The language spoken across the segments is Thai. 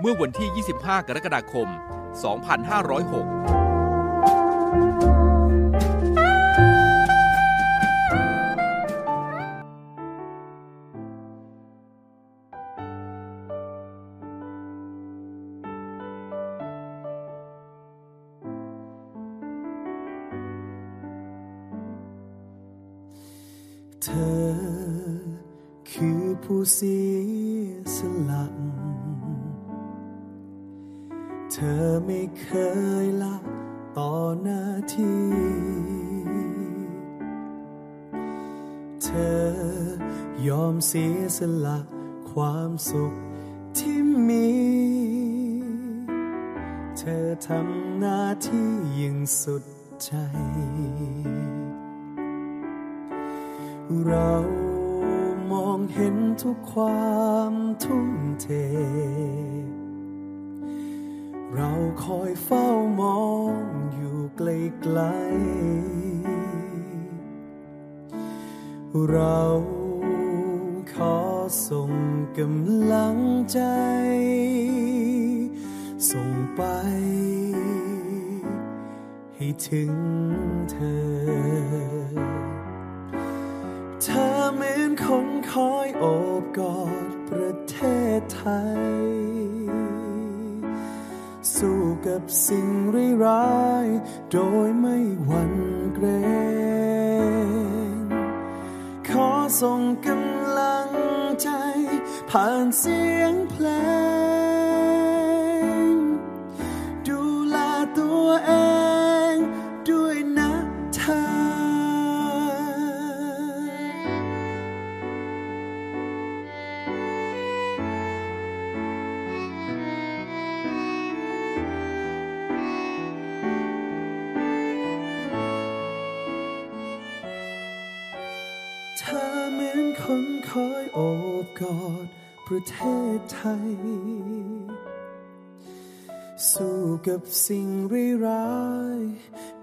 เมื่อวันที่ 25 กรกฎาคม 2506 ทำหน้าที่ยิ่งสุดใจ เรามองเห็นทุกความทุ่มเท เราคอยเฝ้ามองอยู่ไกลๆเราขอส่งกำลังใจ ส่งไป ให้ถึงเธอ เธอเหมือนคนคอยโอบกอดประเทศไทย สู้กับสิ่งร้ายโดยไม่หวั่นเกรงขอส่งกำลังใจผ่านเสียงเพลง เองด้วยนะเธอ เธอเหมือนคนคอยโอบกอดประเทศไทย สู้กับสิ่งร้าย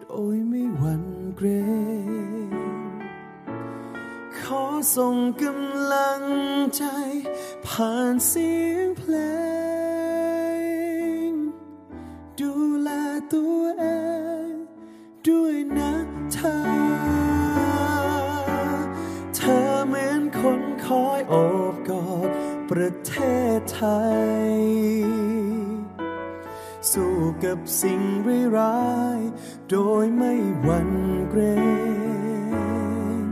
โดยไม่หวั่นเกรงขอส่งกำลังใจผ่านเสียงเพลง ดูแลตัวเองด้วยนะเธอ เธอเหมือนคนคอยโอบกอดประเทศไทย กับสิ่งร้ายโดยไม่หวั่นเกรง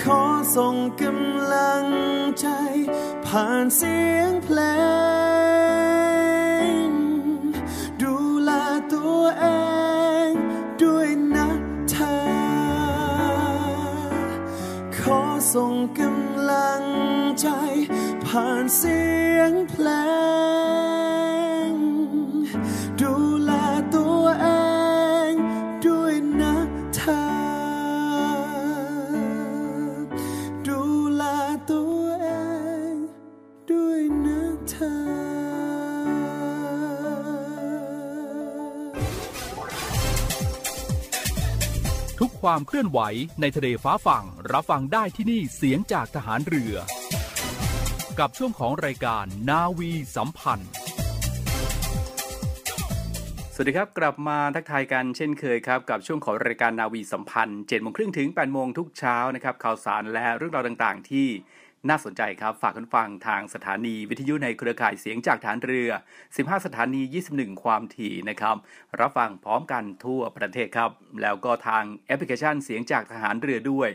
ขอส่งกำลังใจผ่านเสียงเพลง ดูแลตัวเองด้วยนะเธอ ขอส่งกำลังใจผ่านเสียงเพลง ความเคลื่อนไหวในทะเลฟ้าฝั่ง รับฟังได้ที่นี่เสียงจากทหารเรือ กับช่วงของรายการนาวีสัมพันธ์ สวัสดีครับ กลับมาทักทายกันเช่นเคยครับ กับช่วงของรายการนาวีสัมพันธ์7โมงครึ่งถึง8โมงทุกเช้านะครับข่าวสารและเรื่องราวต่างๆ ที่ น่าสนใจครับ ฝากคุณฟังทางสถานีวิทยุในเครือข่ายเสียงจากฐานเรือ 15 สถานี 21 ความถี่นะครับ รับฟังพร้อมกันทั่วประเทศครับ แล้วก็ทางแอปพลิเคชันเสียงจากทหารเรือด้วย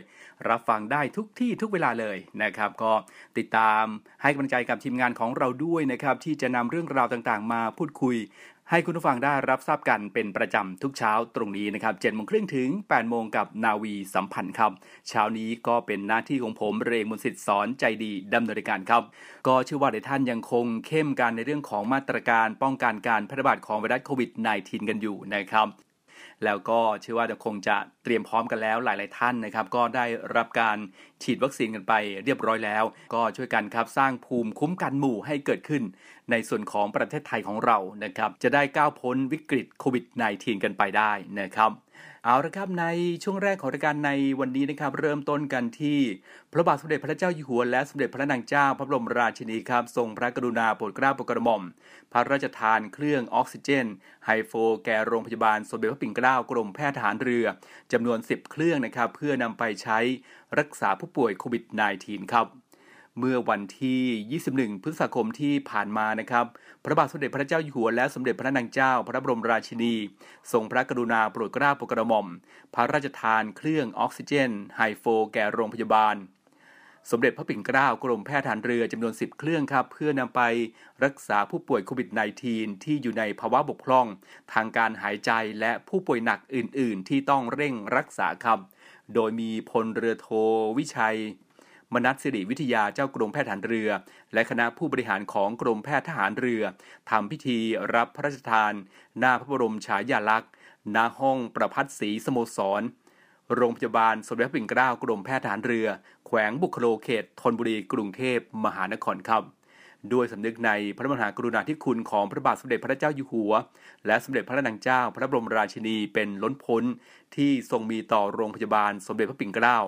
รับฟังได้ทุกที่ทุกเวลาเลยนะครับ ก็ติดตามให้กำลังใจกับทีมงานของเราด้วยนะครับ ที่จะนำเรื่องราวต่างๆ มาพูดคุย ให้คุณผู้ฟังได้รับทราบกันเป็นประจำทุกเช้าตรงนี้นะครับ7โมงครึ่งถึง8โมงกับนาวีสัมพันธ์ครับ เช้านี้ก็เป็นหน้าที่ของผมเรงมนสิทธิ์สอนใจดีดำเนินรายการครับ ก็เชื่อว่าหลายท่านยังคงเข้มกันในเรื่องของมาตรการป้องกันการแพร่ระบาดของไวรัสโควิด -19 กันอยู่นะครับ แล้วก็เชื่อว่าจะคงจะเตรียมพร้อมกันแล้วหลาย ๆ ท่านนะครับ ก็ได้รับการฉีดวัคซีนกันไปเรียบร้อยแล้ว ก็ช่วยกันครับสร้างภูมิคุ้มกันหมู่ให้เกิดขึ้น ในส่วนของประเทศไทยของเรานะครับ จะได้ก้าวพ้นวิกฤตโควิด -19 กันไปได้นะครับ เอาละครับในช่วงแรกของรายการในวันนี้นะครับ เริ่มต้นกันที่ พระบาทสมเด็จพระเจ้าอยู่หัวและสมเด็จพระนางเจ้า พระบรมราชินีครับทรงพระกรุณาโปรดเกล้าโปรดกระหม่อม พระราชทานเครื่องออกซิเจน high flow แก่โรงพยาบาลสมเด็จพระปิ่นเกล้ากรมแพทย์ทหารเรือจำนวน 10 เครื่องนะครับ เพื่อนำไปใช้รักษาผู้ป่วยโควิด -19 ครับ เมื่อวันที่ 21 พฤษภาคมที่ผ่านมานะครับ พระบาทสมเด็จพระเจ้าอยู่หัวและสมเด็จพระนางเจ้า พระบรมราชินี ทรงพระกรุณาโปรดเกล้าโปรดกระหม่อม พระราชทานเครื่องออกซิเจน high flow แก่โรงพยาบาล สมเด็จพระปิ่นเกล้ากรมแพทย์ทหารเรือจำนวน 10 เครื่องครับ เพื่อนำไปรักษาผู้ป่วยโควิด -19 ที่อยู่ในภาวะบกพร่อง ทางการหายใจและผู้ป่วยหนักอื่น ๆ ที่ต้องเร่งรักษาครับ โดยมีพลเรือโทวิชัย มนัสสิริวิทยาเจ้ากรมแพทย์ทหารเรือ และคณะผู้บริหารของกรมแพทย์ทหารเรือทำพิธีรับพระราชทาน หน้าพระบรมฉายาลักษณ์ณห้องประพัฒศรีสโมสร โรงพยาบาลสมเด็จพระปิ่นเกล้ากรมแพทย์ทหารเรือ แขวงบุคโลเขตธนบุรีกรุงเทพมหานครครับด้วยสำนึกในพระมหากรุณาธิคุณของพระบาทสมเด็จพระเจ้าอยู่หัว และสมเด็จพระนางเจ้าพระบรมราชินีเป็นล้นพ้น ที่ทรงมีต่อโรงพยาบาลสมเด็จพระปิ่นเกล้า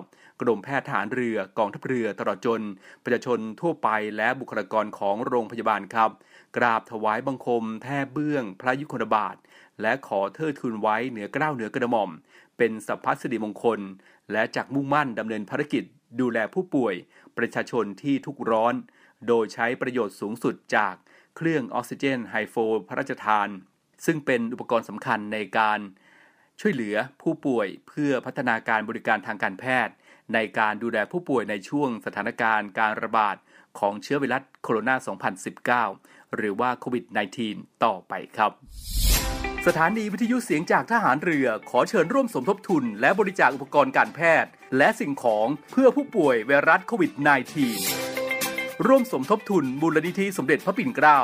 รมแพทย์ทหารเรือกองทัพเรือตลอดจน ประชาชนทั่วไปและบุคลากรของโรงพยาบาลครับ กราบถวายบังคม แทบเบื้อง พระยุคลบาท และขอเทิดทูนไว้เหนือเกล้าวเหนือกระหม่อม เป็นสัพพสิริมงคล และจากมุ่งมั่นดำเนินภารกิจ ดูแลผู้ป่วย ประชาชนที่ทุกร้อน โดยใช้ประโยชน์สูงสุดจากเครื่องออกซิเจนไฮโฟพระราชทาน ซึ่งเป็นอุปกรณ์สำคัญในการช่วยเหลือผู้ป่วยเพื่อพัฒนาการบริการทางการแพทย์ ในการดูแลผู้ป่วยในช่วงสถานการณ์การระบาดของเชื้อไวรัสโคโรนา 2019 หรือว่าโควิด -19 ต่อไปครับ สถานีวิทยุเสียงจากทหารเรือขอเชิญร่วมสมทบทุน และบริจาคอุปกรณ์การแพทย์ และสิ่งของเพื่อผู้ป่วยไวรัสโควิด -19 ร่วมสมทบทุนมูลนิธิสมเด็จพระปิ่นเกล้า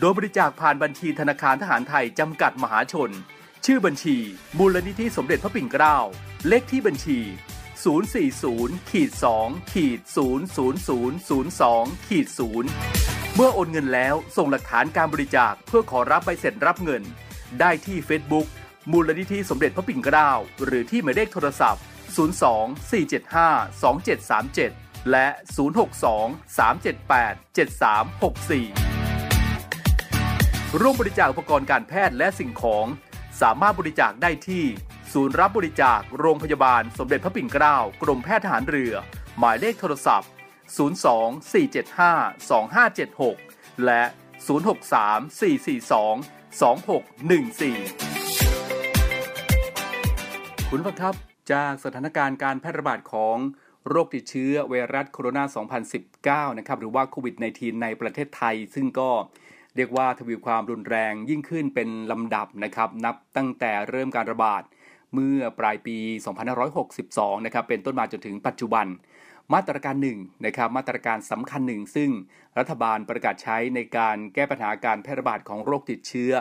โดยบริจาคผ่านบัญชีธนาคารทหารไทยจำกัดมหาชน ชื่อบัญชี มูลนิธิสมเด็จพระปิ่นเกล้า เลขที่บัญชี 040ขีด2ขีด00002ขีด0เมื่อโอนเงินแล้วส่งหลักฐานการบริจาคเพื่อขอรับใบเสร็จรับเงิน ได้ที่ Facebook มูลนิธิสมเด็จพระปิ่นเกล้าหรือที่หมายเลขโทรศัพท์ 02 475 2737 และ 062 378 7364 ร่วมบริจาคอุปกรณ์การแพทย์และสิ่งของ สามารถบริจาคได้ที่ ศูนย์รับบริจาคโรงพยาบาลสมเด็จพระปิ่นเกล้ากรมแพทย์ทหารเรือ หมายเลขโทรศัพท์ 02 475 2576 และ 063 442 2614 คุณผู้ฟังครับ จากสถานการณ์การแพร่ระบาดของโรคติดเชื้อไวรัสโคโรนา 2019 นะครับ หรือว่าโควิด -19 ในประเทศไทย ซึ่งก็เรียกว่าทวีความรุนแรงยิ่งขึ้นเป็นลำดับนะครับ นับตั้งแต่เริ่มการระบาด เมื่อปลายปี 2562 นะครับ เป็นต้นมาจนถึงปัจจุบัน มาตรการหนึ่งนะครับ มาตรการสำคัญหนึ่ง ซึ่งรัฐบาลประกาศใช้ในการแก้ปัญหาการแพร่ระบาดของโรคติดเชื้อ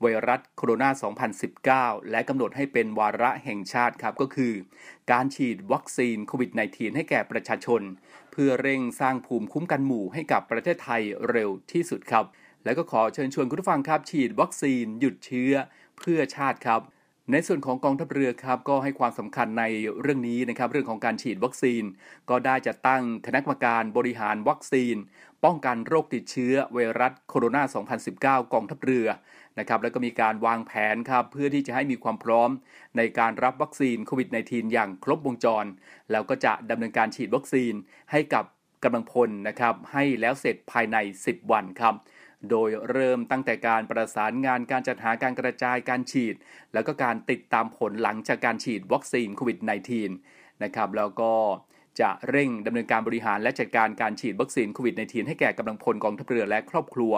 ไวรัสโคโรนา 2019 และกำหนดให้เป็นวาระแห่งชาติครับ ก็คือ การฉีดวัคซีนโควิด -19 ให้แก่ประชาชน เพื่อเร่งสร้างภูมิคุ้มกันหมู่ให้กับประเทศไทยเร็วที่สุดครับ แล้วก็ขอเชิญชวนคุณผู้ฟังครับ ฉีดวัคซีนหยุดเชื้อเพื่อชาติครับ ในส่วนของกองทัพเรือครับก็ให้ความสำคัญในเรื่องนี้นะครับเรื่องของการฉีดวัคซีน ก็ได้จะตั้งคณะกรรมการบริหารวัคซีน ป้องกันโรคติดเชื้อไวรัสโคโรนา 2019 กองทัพเรือนะครับแล้วก็มีการวางแผนครับเพื่อที่จะให้มีความพร้อมในการรับวัคซีนโควิด -19 อย่างครบวงจร แล้วก็จะดำเนินการฉีดวัคซีนให้กับกำลังพลนะครับให้แล้วเสร็จภายใน 10 วันครับ โดยเริ่มตั้งแต่การประสานงานการจัดหาการกระจายการฉีด แล้วก็การติดตามผลหลังจากการฉีดวัคซีนโควิด -19 นะครับแล้วก็จะเร่งดำเนินการบริหารและจัดการการฉีดวัคซีนโควิด -19 ให้แก่กำลังพลกองทัพเรือและครอบครัว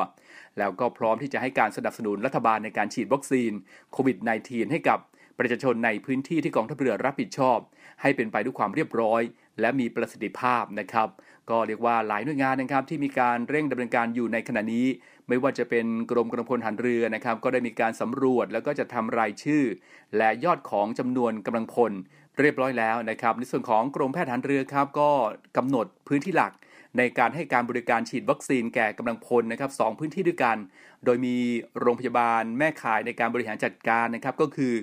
แล้วก็พร้อมที่จะให้การสนับสนุนรัฐบาลในการฉีดวัคซีนโควิด -19 ให้กับประชาชนในพื้นที่ที่กองทัพเรือรับผิดชอบ ให้เป็นไปด้วยความเรียบร้อย และมีประสิทธิภาพนะครับ ก็เรียกว่าหลายหน่วยงานนะครับที่มีการเร่งดำเนินการอยู่ในขณะนี้ ไม่ว่าจะเป็นกรมกำลังพลหันเรือนะครับ ก็ได้มีการสำรวจแล้วก็จะทำรายชื่อ และยอดของจำนวนกำลังพลเรียบร้อยแล้วนะครับ ในส่วนของกรมแพทย์หันเรือครับก็กำหนดพื้นที่หลักในการให้การบริการฉีดวัคซีนแก่กำลังพลนะครับสพื้นที่ด้วยกัน โดยมีโรงพยาบาลแม่ข่ายในการบริหารจัดการนะครับก็คือ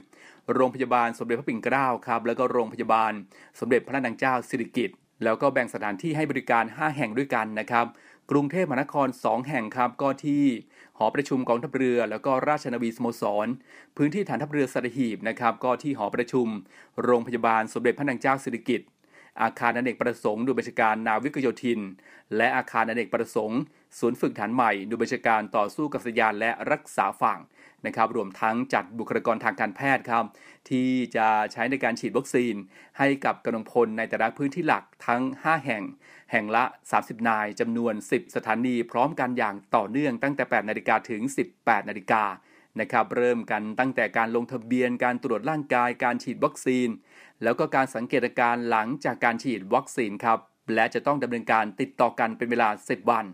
โรงพยาบาลสมเด็จพระปิ่นเกล้าครับแล้วก็โรงพยาบาลสมเด็จพระนางเจ้าสิริกิติ์แล้วก็แบ่งสถานที่ให้บริการ 5 แห่งด้วยกันนะครับ กรุงเทพมหานคร 2 แห่งครับก็ที่หอประชุมกองทัพเรือ แล้วก็ราชนาวีสโมสร พื้นที่ฐานทัพเรือสัตหีบนะครับก็ที่หอประชุม โรงพยาบาลสมเด็จพระนางเจ้าสิริกิติ์อาคารอเนกประสงค์ดูบัญชาการนาวิกโยธิน และอาคารอเนกประสงค์ ศูนย์ฝึกฐานใหม่ดูบัญชาการต่อสู้กับสยานและรักษาฝั่ง นะครับรวมทั้งจัดบุคลากรทางการแพทย์ครับที่จะใช้ในการฉีดวัคซีน ให้กับกำลังพลในแต่ละพื้นที่หลักทั้ง 5 แห่ง แห่งละ 30 นายจำนวน 10 สถานี พร้อมกันอย่างต่อเนื่องตั้งแต่ 8 นาฬิกาถึง 18 นาฬิกานะครับเริ่มกันตั้งแต่การลงทะเบียนการตรวจร่างกายการฉีดวัคซีน แล้วก็การสังเกตอาการหลังจากการฉีดวัคซีนครับและจะต้องดำเนินการติดต่อกันเป็นเวลา 10 วัน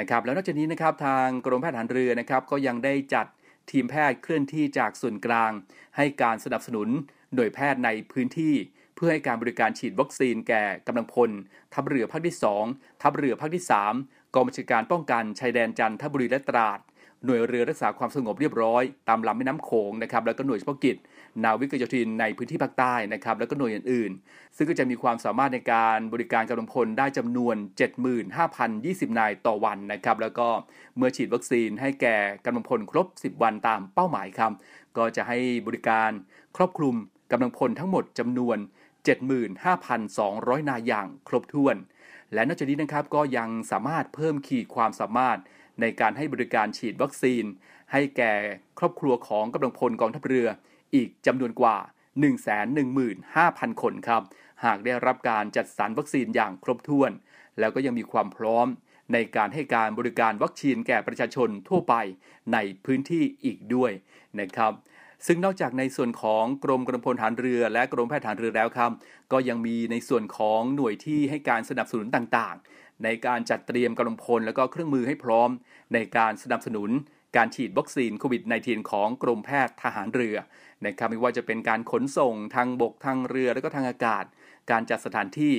นะครับแล้วนอกจากนี้นะครับทางกรมแพทย์ทหารเรือนะครับก็ยังได้จัด ทีมแพทย์เคลื่อนที่จากส่วนกลาง ให้การสนับสนุนหน่วยแพทย์ในพื้นที่ เพื่อให้การบริการฉีดวัคซีนแก่กำลังพล ทัพเรือภาคที่ 2 ทัพเรือภาคที่ 3 กองบัญชาการป้องกันชายแดนจันทบุรีและตราดหน่วยเรือรักษาความสงบเรียบร้อย ตามลำแม่น้ำโขงนะครับแล้วก็หน่วยเฉพาะกิจ นาวิกโยธินในพื้นที่ภาคใต้นะครับแล้วก็หน่วยอื่นๆ ซึ่งก็จะมีความสามารถในการบริการกำลังพลได้จำนวน 75,020 นายต่อวันนะครับแล้วก็เมื่อฉีดวัคซีนให้แก่กำลังพลครบ 10 วันตามเป้าหมายครับก็จะให้บริการครอบคลุมกำลังพลทั้งหมดจำนวน 75,200 นายอย่างครบถ้วน และนอกจากนี้นะครับก็ยังสามารถเพิ่มขีดความสามารถในการให้บริการฉีดวัคซีน ให้แก่ครอบครัวของกำลังพลกองทัพเรือ อีกจำนวนกว่า 115,000 คนครับ หากได้รับการจัดสรรวัคซีนอย่างครบถ้วน แล้วก็ยังมีความพร้อมในการให้การบริการวัคซีนแก่ประชาชนทั่วไปในพื้นที่อีกด้วยนะครับ ซึ่งนอกจากในส่วนของกรมกำลังพลฐานเรือ และกรมแพทย์ฐานเรือแล้วครับ ก็ยังมีในส่วนของหน่วยที่ให้การสนับสนุนต่างๆ ในการจัดเตรียมกำลังพลและก็เครื่องมือให้พร้อม ในการสนับสนุนการฉีดวัคซีนโควิด -19 ของกรมแพทย์ทหารเรือ นะครับไม่ว่าจะเป็นการขนส่งทางบกทางเรือและก็ทางอากาศ การจัดสถานที่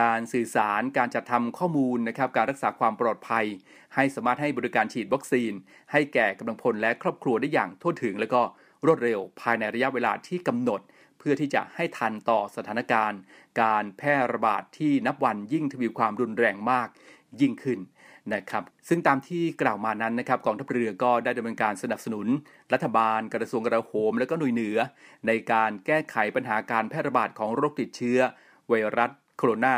การสื่อสารการจัดทำข้อมูลนะครับการรักษาความปลอดภัย ให้สามารถให้บริการฉีดวัคซีน ให้แก่กำลังพลและครอบครัวได้อย่างทั่วถึง และก็รวดเร็ว ภายในระยะเวลาที่กำหนด เพื่อที่จะให้ทันต่อสถานการณ์ การแพร่ระบาดที่นับวันยิ่งทวีความรุนแรงมากยิ่งขึ้น นะครับซึ่งตามที่กล่าวมานั้นนะครับกองทัพเรือก็ได้ดำเนินการสนับสนุน รัฐบาลกระทรวงกลาโหม และก็หน่วยเหนือ ในการแก้ไขปัญหาการแพร่ระบาดของโรคติดเชื้อ ไวรัสโคโรนา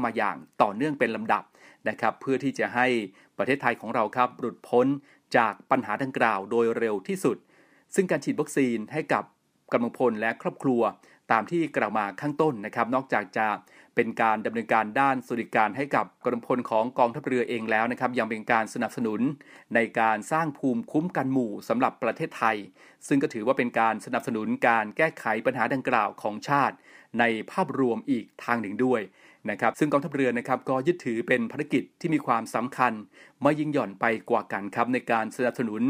2019 มาอย่างต่อเนื่องเป็นลำดับนะครับเพื่อที่จะให้ประเทศไทยของเราครับหลุดพ้นจากปัญหาดังกล่าวโดยเร็วที่สุด ซึ่งการฉีดวัคซีนให้กับกำลังพลและครอบครัว ตามที่กล่าวมาข้างต้นนะครับ นอกจากจะ เป็นการดำเนินการด้านสวัสดิการให้กับกำลังพลของกองทัพเรือเองแล้วนะครับยังเป็นการสนับสนุนในการสร้างภูมิคุ้มกันหมู่สำหรับประเทศไทย ซึ่งก็ถือว่าเป็นการสนับสนุนการแก้ไขปัญหาดังกล่าวของชาติ ในภาพรวมอีกทางหนึ่งด้วย นะครับซึ่งกองทัพเรือนะครับก็ยึดถือเป็นภารกิจที่มีความสำคัญไม่ยิ่งหย่อนไปกว่ากันครับในการสนับสนุน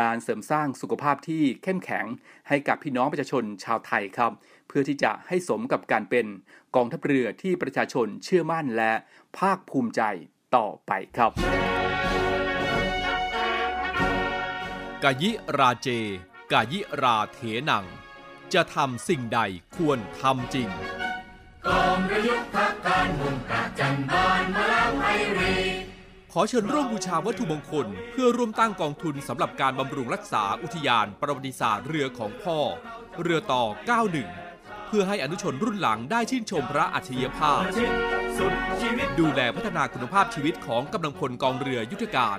การเสริมสร้างสุขภาพที่เข้มแข็ง ให้กับพี่น้องประชาชนชาวไทยครับ เพื่อที่จะให้สมกับการเป็นกองทัพเรือที่ประชาชนเชื่อมั่นและภาคภูมิใจต่อไปครับกายิราเจกายิราเถนัง จะทำสิ่งใดควรทำจริง กองระยุทธ์พักการมุ่งปราจันบานมาแล้วไรี ขอเชิญร่วมบูชาวัตถุมงคล เพื่อร่วมตั้งกองทุนสำหรับการบำรุงรักษาอุทยานประวัติศาสตร์เรือของพ่อ เรือต่อ 91 เพื่อให้อนุชนรุ่นหลังได้ชื่นชมพระอัจฉริยภาพ สุดชีวิต ดูแลพัฒนาคุณภาพชีวิตของกำลังพลกองเรือยุทธการ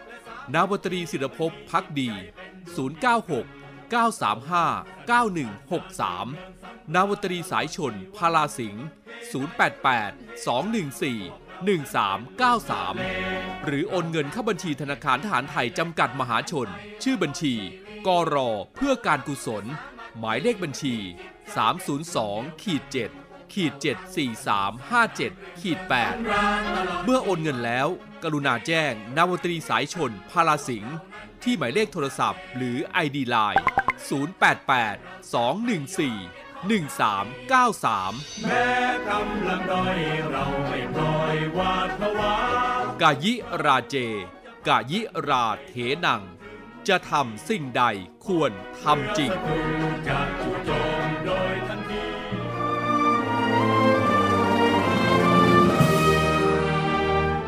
นาวตรีศิรภพพักดี 096 935 9163 นาวตรีสายชน พาลาสิงห์088 214 1393 หรือโอนเงินเข้าบัญชีธนาคารทหารไทยจำกัดมหาชน ชื่อบัญชี กรอเพื่อการกุศล หมายเลขบัญชี 302ขีด7 ขีด74357ขีด8เมื่อโอนเงินแล้ว กรุณาแจ้งนาวตรีสายชนพาลาสิงห์ที่หมายเลขโทรศัพท์หรือ ID Line 088 214 1393 แม้กำลังด้อยเราไม่ปล่อยวาดผวากายิราเจ กายิราเถนัง จะทำสิ่งใดควรทำจริง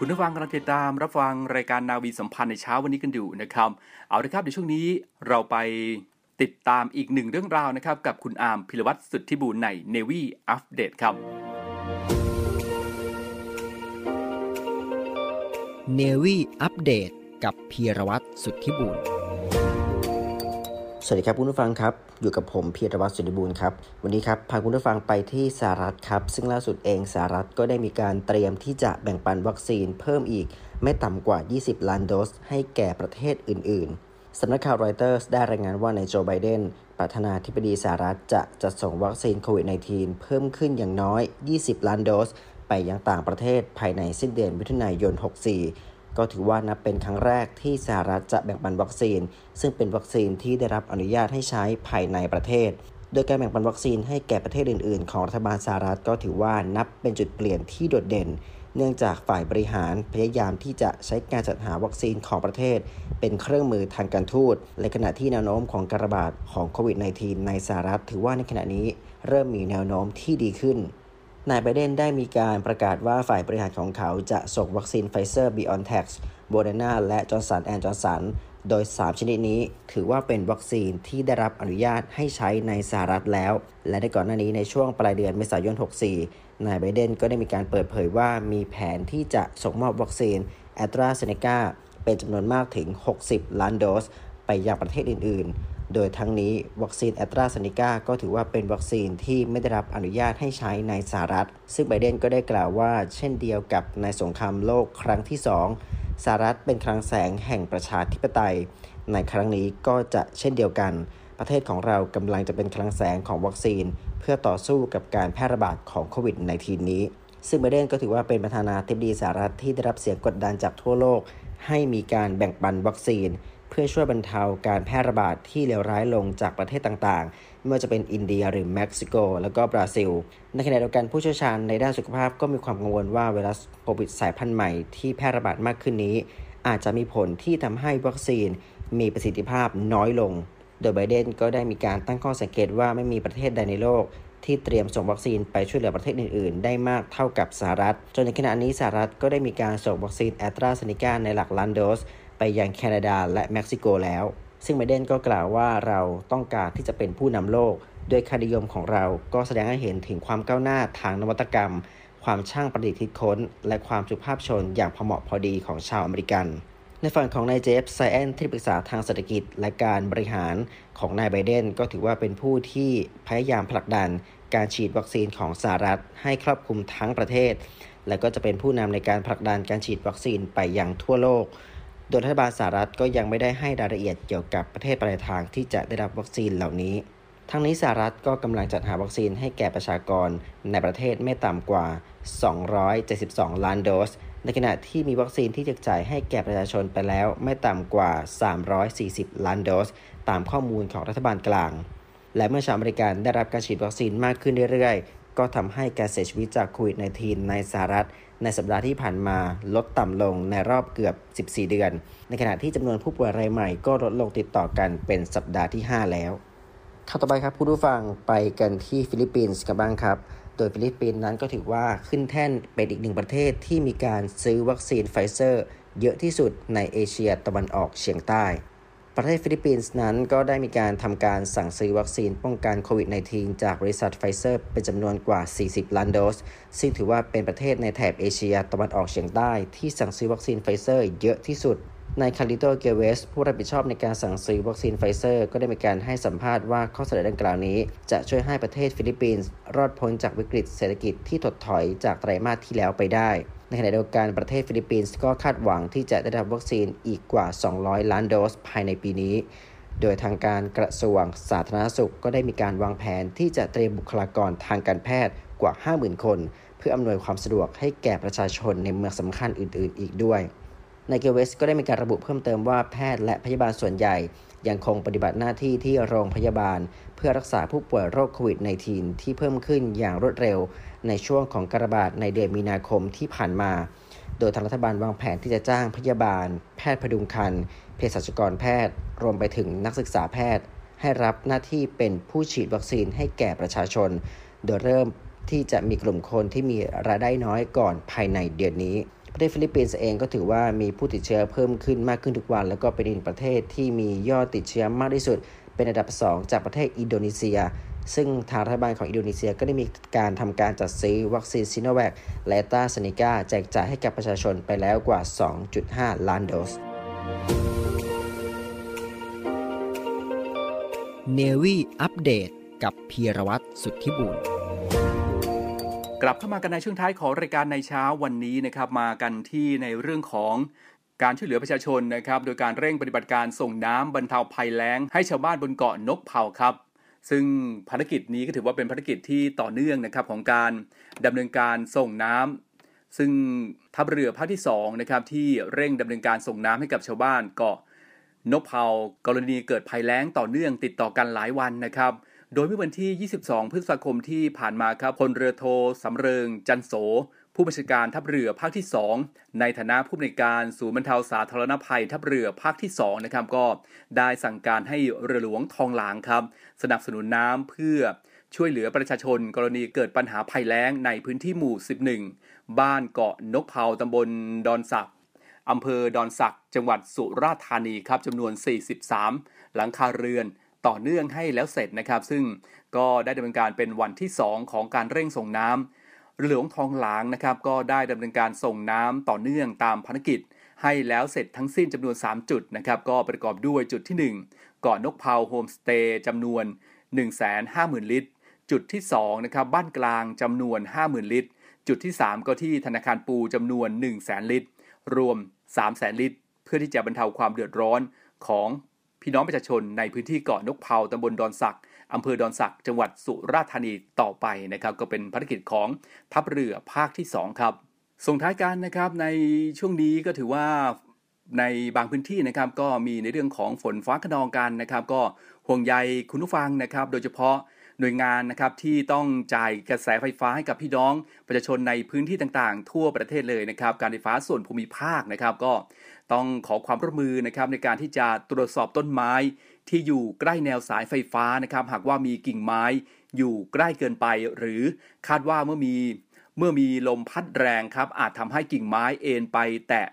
คุณผู้ฟังกำลังติดตามรับฟังรายการนาวีสัมพันธ์ในเช้าวันนี้กันอยู่นะครับ เอาละครับในช่วงนี้เราไปติดตามอีกหนึ่งเรื่องราวนะครับ กับคุณอาร์มพิรวัตรสุทธิบูรณ์ใน Navy Update ครับเนวี่อัปเดตกับพีรวัตรสุทธิบุญสวัสดีครับคุณผู้ฟังครับ อยู่กับผมพีรวัตรสุริบูรณ์ครับ วันนี้ครับพาคุณผู้ฟังไปที่สหรัฐครับ ซึ่งล่าสุดเองสหรัฐก็ได้มีการเตรียมที่จะแบ่งปันวัคซีนเพิ่มอีก ไม่ต่ำกว่า 20 ล้านโดส ให้แก่ประเทศอื่น ๆ สำนักข่าวรอยเตอร์สได้รายงานว่านายโจไบเดนประธานาธิบดีสหรัฐจะจัดส่งวัคซีนโควิด -19 เพิ่มขึ้นอย่างน้อย 20 ล้านโดส ไปยังต่างประเทศภายในสิ้นเดือนมิถุนายน 64 ก็ถือว่านับเป็นครั้งแรกที่สหรัฐจะแบ่งปันวัคซีน ซึ่งเป็นวัคซีนที่ได้รับอนุญาตให้ใช้ภายในประเทศ โดยการแบ่งปันวัคซีนให้แก่ประเทศอื่น ๆ ของรัฐบาลสหรัฐก็ถือว่านับเป็นจุดเปลี่ยนที่โดดเด่น เนื่องจากฝ่ายบริหารพยายามที่จะใช้การจัดหาวัคซีนของประเทศ เป็นเครื่องมือทางการทูตในขณะที่แนวโน้มของการระบาดของโควิด -19 ในสหรัฐ ถือว่าในขณะนี้เริ่มมีแนวโน้มที่ดีขึ้น นายไบเดนได้มีการประกาศว่าฝ่ายบริหารของเขาจะส่งวัคซีนไฟเซอร์ b อ o n t e c โ o เดนาและจอห์นสันแอนด์จอห์นสันโดย 3 ชนิดนี้ถือว่าเป็นวัคซีนที่ได้รับอนุญาตให้ใช้ในสหรัฐแล้ว และในก่อนหน้านี้ในช่วงปลายเดือนเมษายน 64 นายไบเดนก็ได้มีการเปิดเผยว่ามีแผนที่จะส่งมอบวัคซีนแอสตราเซเนกาเป็นจำนวนมากถึง 60 ล้านโดส ไปยังประเทศอื่นๆ โดยทั้งนี้วัคซีนแอสตราเซเนกาก็ถือว่าเป็นวัคซีนที่ไม่ได้รับอนุญาตให้ใช้ในสหรัฐ ซึ่งไบเดนก็ได้กล่าวว่า เช่นเดียวกับในสงครามโลกครั้งที่ 2สหรัฐเป็นคลังแสงแห่งประชาธิปไตย ในครั้งนี้ก็จะเช่นเดียวกัน ประเทศของเรากำลังจะเป็นคลังแสงของวัคซีน เพื่อต่อสู้กับการแพร่ระบาดของโควิด -19 นี้ ซึ่งไบเดนก็ถือว่าเป็นประธานาธิบดีสหรัฐที่ได้รับเสียงกดดันจากทั่วโลก ให้มีการแบ่งปันวัคซีน เพื่อช่วยบรรเทาการแพร่ระบาดที่เลวร้ายลงจากประเทศต่างๆ ไม่ว่าจะเป็นอินเดียหรือเม็กซิโก แล้วก็บราซิล ในขณะเดียวกันผู้เชี่ยวชาญในด้านสุขภาพก็มีความกังวลว่าไวรัสโควิดสายพันธุ์ใหม่ที่แพร่ระบาดมากขึ้นนี้ อาจจะมีผลที่ทำให้วัคซีนมีประสิทธิภาพน้อยลง โดยไบเดนก็ได้มีการตั้งข้อสังเกตว่าไม่มีประเทศใดในโลกที่เตรียมส่งวัคซีนไปช่วยเหลือประเทศอื่น ๆ ได้มากเท่ากับสหรัฐ จนในขณะนี้สหรัฐก็ได้มีการส่งวัคซีนแอสตราเซเนกาในหลักล้านโดส ไปยังแคนาดาและเม็กซิโกแล้ว ซึ่งไบเดนก็กล่าวว่าเราต้องการที่จะเป็นผู้นำโลก ด้วยค่านิยมของเราก็แสดงให้เห็นถึงความก้าวหน้าทางนวัตกรรม ความช่างประดิษฐ์คิดค้น และความสุภาพชนอย่างพอเหมาะพอดีของชาวอเมริกัน ในฝั่งของนายเจฟไซแอนที่ปรึกษาทางเศรษฐกิจและการบริหารของนายไบเดนก็ถือว่าเป็นผู้ที่พยายามผลักดันการฉีดวัคซีนของสหรัฐให้ครอบคลุมทั้งประเทศ และก็จะเป็นผู้นำในการผลักดันการฉีดวัคซีนไปยังทั่วโลก โดยรัฐบาลสหรัฐก็ยังไม่ได้ให้รายละเอียดเกี่ยวกับประเทศปลายทางที่จะได้รับวัคซีนเหล่านี้ ทั้งนี้สหรัฐก็กำลังจัดหาวัคซีนให้แก่ประชากรในประเทศไม่ต่ำกว่า 272 ล้านโดส ในขณะที่มีวัคซีนที่จะจ่ายให้แก่ประชาชนไปแล้วไม่ต่ำกว่า 340 ล้านโดส ตามข้อมูลของรัฐบาลกลาง และเมื่อชาวอเมริกันได้รับการฉีดวัคซีนมากขึ้นเรื่อยๆ ก็ทำให้การเสียชีวิตจากโควิด -19 ในสหรัฐ ในสัปดาห์ที่ผ่านมาลดต่ำลงในรอบเกือบ 14 เดือน ในขณะที่จำนวนผู้ป่วยรายใหม่ก็ลดลงติดต่อกันเป็นสัปดาห์ที่ 5 แล้วข่าวต่อไปครับผู้ผู้ฟังไปกันที่ฟิลิปปินส์กันบ้างครับ โดยฟิลิปปินส์นั้นก็ถือว่าขึ้นแท่นเป็นอีกหนึ่งประเทศที่มีการซื้อวัคซีนไฟเซอร์ เยอะที่สุดในเอเชียตะวันออกเฉียงใต้ ประเทศฟิลิปปินส์นั้นก็ได้มีการทำการสั่งซื้อวัคซีนป้องกันโควิด -19 จากบริษัทไฟเซอร์เป็นจำนวนกว่า 40 ล้านโดส ซึ่งถือว่าเป็นประเทศในแถบเอเชียตะวันออกเฉียงใต้ที่สั่งซื้อวัคซีนไฟเซอร์เยอะที่สุดนายคาร์ลิโต กัลเวซ ผู้รับผิดชอบในการสั่งซื้อวัคซีนไฟเซอร์ ก็ได้มีการให้สัมภาษณ์ว่าข้อเสนอดังกล่าวนี้ จะช่วยให้ประเทศฟิลิปปินส์ รอดพ้นจากวิกฤตเศรษฐกิจที่ถดถอยจากไตรมาสที่แล้วไปได้ ในขณะเดียวกันประเทศฟิลิปปินส์ก็คาดหวังที่จะได้รับวัคซีนอีกกว่า 200 ล้านโดสภายในปีนี้ โดยทางการกระทรวงสาธารณสุขก็ได้มีการวางแผนที่จะเตรียมบุคลากรทางการแพทย์กว่า 50,000 คน เพื่ออำนวยความสะดวกให้แก่ประชาชนในเมืองสำคัญอื่น ๆ อีกด้วยนายเกเวสก็ได้มีการระบุเพิ่มเติมว่าแพทย์และพยาบาลส่วนใหญ่ ยังคงปฏิบัติหน้าที่ที่โรงพยาบาล เพื่อรักษาผู้ป่วยโรคโควิด -19 ที่เพิ่มขึ้นอย่างรวดเร็ว ในช่วงของการระบาดในเดือนมีนาคมที่ผ่านมา โดยทางรัฐบาลวางแผนที่จะจ้างพยาบาล แพทย์พดุงครรภ์เภสัชกรแพทย์ รวมไปถึงนักศึกษาแพทย์ ให้รับหน้าที่เป็นผู้ฉีดวัคซีนให้แก่ประชาชน โดยเริ่มที่จะมีกลุ่มคนที่มีรายได้น้อยก่อนภายในเดือนนี้ประเทศฟิลิปปินส์เองก็ถือว่ามีผู้ติดเชื้อเพิ่มขึ้นมากขึ้นทุกวัน แล้วก็เป็นอีกประเทศที่มียอดติดเชื้อมากที่สุด เป็นอันดับ 2 จากประเทศอินโดนีเซีย ซึ่งทางรัฐบาลของอินโดนีเซียก็ได้มีการทำการจัดซื้อวัคซีนซิโนแวคและแอสตร้าเซนเนก้าแจกจ่ายให้กับประชาชนไปแล้วกว่า 2.5 ล้านโดส Navy Updateกับพีรวัตรสุทธิบุญกลับเข้ามากันในช่วงท้ายของรายการในเช้าวันนี้นะครับมากันที่ในเรื่องของการช่วยเหลือประชาชนนะครับ โดยการเร่งปฏิบัติการส่งน้ำบรรเทาภัยแล้ง ให้ชาวบ้านบนเกาะนกเผาครับ ซึ่งภารกิจนี้ก็ถือว่าเป็นภารกิจที่ต่อเนื่องนะครับของการดำเนินการส่งน้ำซึ่งทัพเรือภาคที่2นะครับที่เร่งดำเนินการส่งน้ำให้กับชาวบ้านเกาะนกเผากรณีเกิดภัยแล้งต่อเนื่องติดต่อกันหลายวันนะครับ โดยเมื่อวันที่ 22 พฤษภาคมที่ผ่านมาครับพลเรือโทสำเริงจันโส ผู้บัญชาการทัพเรือภาคที่ 2 ในฐานะผู้บริการศูนย์บรรเทาสาธารณภัย ทัพเรือภาคที่2นะครับก็ได้สั่งการให้เรือหลวงทองหลางครับ สนับสนุนน้ำเพื่อช่วยเหลือประชาชนกรณีเกิดปัญหาภัยแล้งในพื้นที่หมู่ 11 บ้านเกาะนกเผาตำบลดอนสักอำเภอดอนสักจังหวัดสุราษฎร์ธานีครับจำนวน 43 หลังคาเรือนต่อเนื่องให้แล้วเสร็จนะครับ ซึ่งก็ได้ดำเนินการเป็นวันที่ 2 ของการเร่งส่งน้ำ เรือหลวงทองหลางนะครับก็ได้ดำเนินการส่งน้ำต่อเนื่องตามภารกิจ ให้แล้วเสร็จทั้งสิ้นจำนวน 3 จุดนะครับก็ประกอบด้วยจุดที่1เกาะนกเผาโฮมสเตย์จำนวน 150,000 ลิตร จุดที่2นะครับบ้านกลางจำนวน 50,000 ลิตร จุดที่ 3 ก็ที่ธนาคารปูจำนวน 1 0 0 0 0แลิตร รวม 3 0 0 0 0 0 ลิตร เพื่อที่จะบรรเทาความเดือดร้อนของพี่น้องประชาชนในพื้นที่เกาะนกเผาตำบลดอนสัก อำเภอดอนสักจังหวัดสุราษฎร์ธานีต่อไปนะครับ ก็เป็นภารกิจของทัพเรือภาคที่ 2 ครับ ส่งท้ายกันนะครับในช่วงนี้ก็ถือว่าในบางพื้นที่นะครับก็มีในเรื่องของฝนฟ้าขนองกันนะครับ ก็ห่วงใยคุณผู้ฟังนะครับ โดยเฉพาะหน่วยงานนะครับที่ต้องจ่ายกระแสไฟฟ้าให้กับพี่น้องประชาชนในพื้นที่ต่างๆ ทั่วประเทศเลยนะครับ การไฟฟ้าส่วนภูมิภาคนะครับ ก็ต้องขอความร่วมมือนะครับในการที่จะตรวจสอบต้นไม้ ที่อยู่ใกล้แนวสายไฟฟ้านะครับ หากว่ามีกิ่งไม้อยู่ใกล้เกินไป หรือคาดว่าเมื่อมีเมื่อมีลมพัดแรงครับอาจทำให้กิ่งไม้เอ็นไปแตะ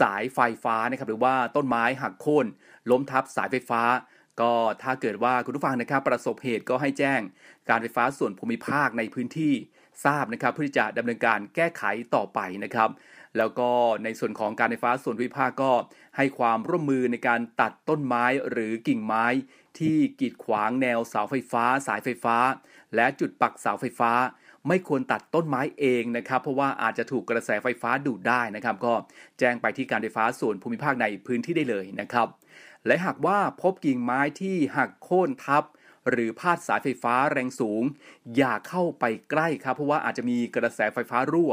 สายไฟฟ้านะครับหรือว่าต้นไม้หักโค่นล้มทับสายไฟฟ้า ก็ถ้าเกิดว่าคุณผู้ฟังนะครับประสบเหตุก็ให้แจ้ง การไฟฟ้าส่วนภูมิภาคในพื้นที่ทราบนะครับเพื่อที่จะดำเนินการแก้ไขต่อไปนะครับ แล้วก็ในส่วนของการไฟฟ้าส่วนภูมิภาคก็ให้ความร่วมมือในการตัดต้นไม้หรือกิ่งไม้ ที่กีดขวางแนวเสาไฟฟ้า สายไฟฟ้า และจุดปักเสาไฟฟ้า ไม่ควรตัดต้นไม้เองนะครับ เพราะว่าอาจจะถูกกระแสไฟฟ้าดูดได้นะครับ ก็แจ้งไปที่การไฟฟ้าส่วนภูมิภาคในพื้นที่ได้เลยนะครับ และหากว่าพบกิ่งไม้ที่หักโค่นทับหรือพาดสายไฟฟ้าแรงสูง อย่าเข้าไปใกล้ครับ เพราะว่าอาจจะมีกระแสไฟฟ้ารั่ว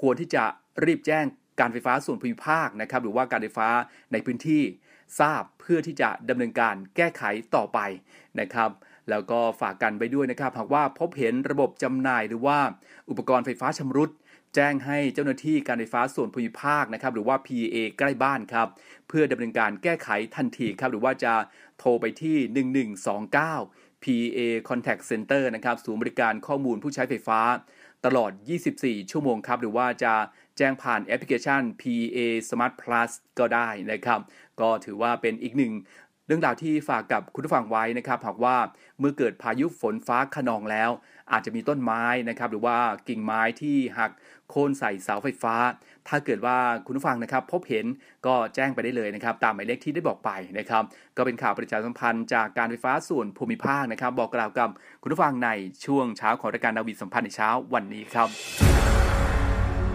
ควรที่จะรีบแจ้ง การไฟฟ้าส่วนภูมิภาคนะครับหรือว่าการไฟฟ้าในพื้นที่ทราบเพื่อที่จะดำเนินการแก้ไขต่อไปนะครับแล้วก็ฝากกันไปด้วยนะครับหากว่าพบเห็นระบบจำหน่ายหรือว่าอุปกรณ์ไฟฟ้าชำรุด แจ้งให้เจ้าหน้าที่การไฟฟ้าส่วนภูมิภาคนะครับหรือว่า PA ใกล้บ้านครับเพื่อดำเนินการแก้ไขทันทีครับหรือว่าจะโทรไปที่ 1129 PA Contact Center นะครับศูนย์บริการข้อมูลผู้ใช้ไฟฟ้า ตลอด 24 ชั่วโมงครับหรือว่าจะ แจ้งผ่านแอปพลิเคชัน PA Smart Plus ก็ได้นะครับ ก็ถือว่าเป็นอีกหนึ่งเรื่องราวที่ฝากกับคุณผู้ฟังไว้นะครับหากว่าเมื่อเกิดพายุฝนฟ้าขนองแล้ว อาจจะมีต้นไม้นะครับหรือว่ากิ่งไม้ที่หักโค่นใส่เสาไฟฟ้า ถ้าเกิดว่าคุณผู้ฟังนะครับ พบเห็นก็แจ้งไปได้เลยนะครับ ตามหมายเลขที่ได้บอกไปนะครับ ก็เป็นข่าวประชาสัมพันธ์จากการไฟฟ้าส่วนภูมิภาคนะครับ บอกกล่าวกับคุณผู้ฟังในช่วงเช้าของรายการนาวีสัมพันธ์ในเช้าวันนี้ครับ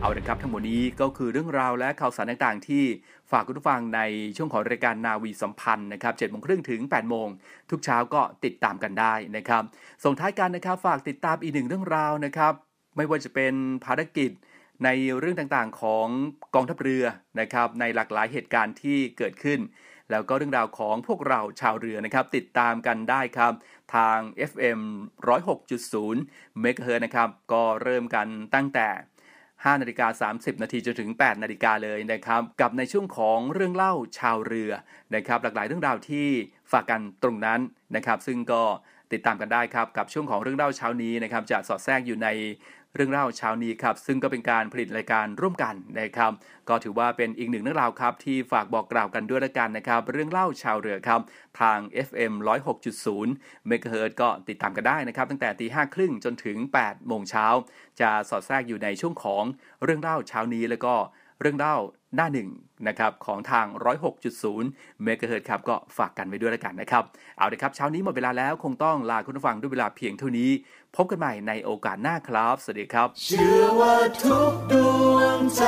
เอาละครับทั้งหมดนี้ก็คือเรื่องราวและข่าวสารต่างๆ ที่ฝากคุณผู้ฟังในช่วงของรายการนาวีสัมพันธ์นะครับ7โมงครึ่งถึง8โมงทุกเช้าก็ติดตามกันได้นะครับส่งท้ายกันนะครับฝากติดตามอีกหนึ่งเรื่องราวนะครับ ไม่ว่าจะเป็นภารกิจในเรื่องต่างๆของกองทัพเรือนะครับในหลากหลายเหตุการณ์ที่เกิดขึ้น แล้วก็เรื่องราวของพวกเราชาวเรือนะครับ ติดตามกันได้ครับ ทาง FM 106.0 MHz นะครับก็เริ่มกันตั้งแต่ 5นาฬิกา30 นาทีจนถึง 8 นาฬิกาเลยนะครับ กับในช่วงของเรื่องเล่าชาวเรือนะครับ หลากหลายเรื่องราวที่ฝากกันตรงนั้นนะครับ ซึ่งก็ติดตามกันได้ครับ กับช่วงของเรื่องเล่าเช้านี้นะครับ จะสอดแทรกอยู่ใน เรื่องเล่าเช้านี้ครับซึ่งก็เป็นการผลิตรายการร่วมกันนะครับ ก็ถือว่าเป็นอีกหนึ่งเรื่องราวครับที่ฝากบอกกล่าวกันด้วยละกันนะครับ เรื่องเล่าชาวเรือครับทาง FM 106.0 MHz ก็ติดตามกันได้นะครับ ตั้งแต่ตีห้าครึ่งจนถึง8โมงเช้าจะสอดแทรกอยู่ในช่วงของเรื่องเล่าเช้านี้แล้วก็เรื่องเล่า หน้าหนึ่งนะครับของทาง 106.0 MHz ครับก็ฝากกันไว้ด้วยและกันนะครับ เอาละครับเช้านี้หมดเวลาแล้วคงต้องลาคุณผู้ฟังด้วยเวลาเพียงเท่านี้ พบกันใหม่ในโอกาสหน้าครับ สวัสดีครับ เชื่อว่าทุกดวงใจ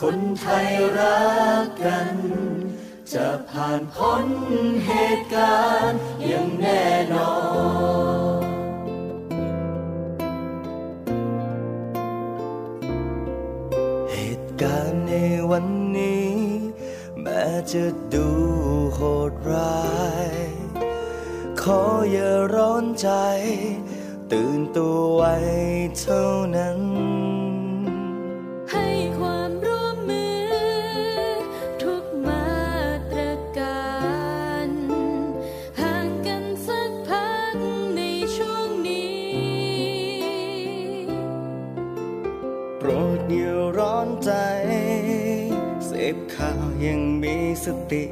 คนไทยรักกัน จะผ่านพ้นเหตุการณ์อย่างแน่นอน วันนี้ แม้จะดูโหดร้าย ขออย่าร้อนใจ ตื่นตัวไว้เท่านั้น ติ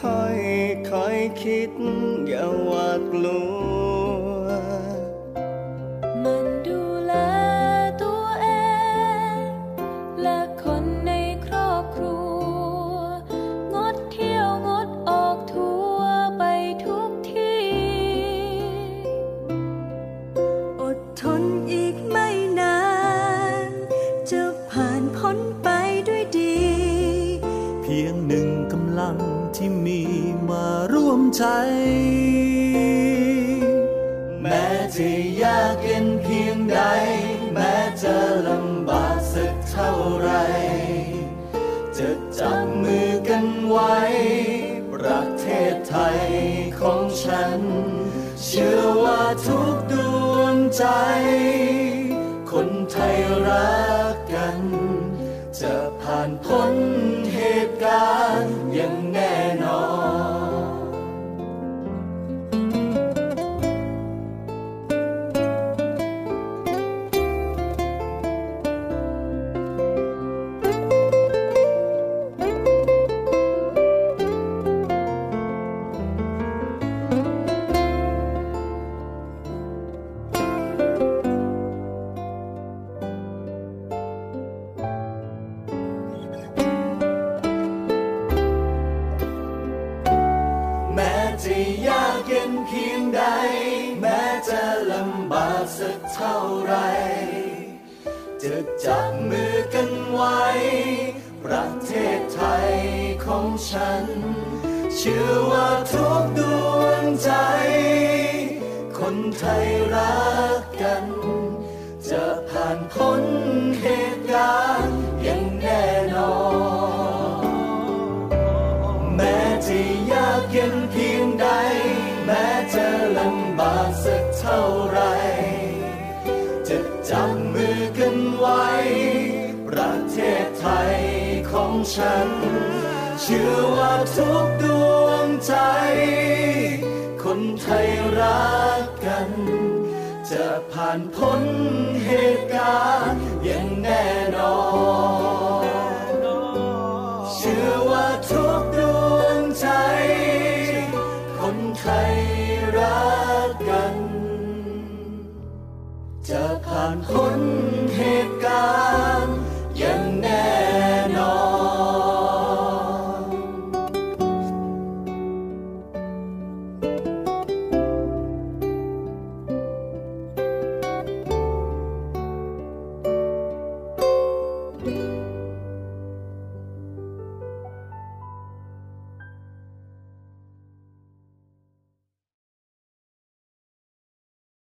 ค่อยค่อยคิดอย่าหวาดกลัวักเท่าไรจะจำมือกันไว้ ประเทศไทยของฉัน เชื่อว่าทุกดวงใจ คนไทยรักกัน จะผ่านพ้นเหตุการณ์อย่างแน่นอน เชื่อว่าทุกดวงใจ คนไทย จะผ่านพ้นเหตุการณ์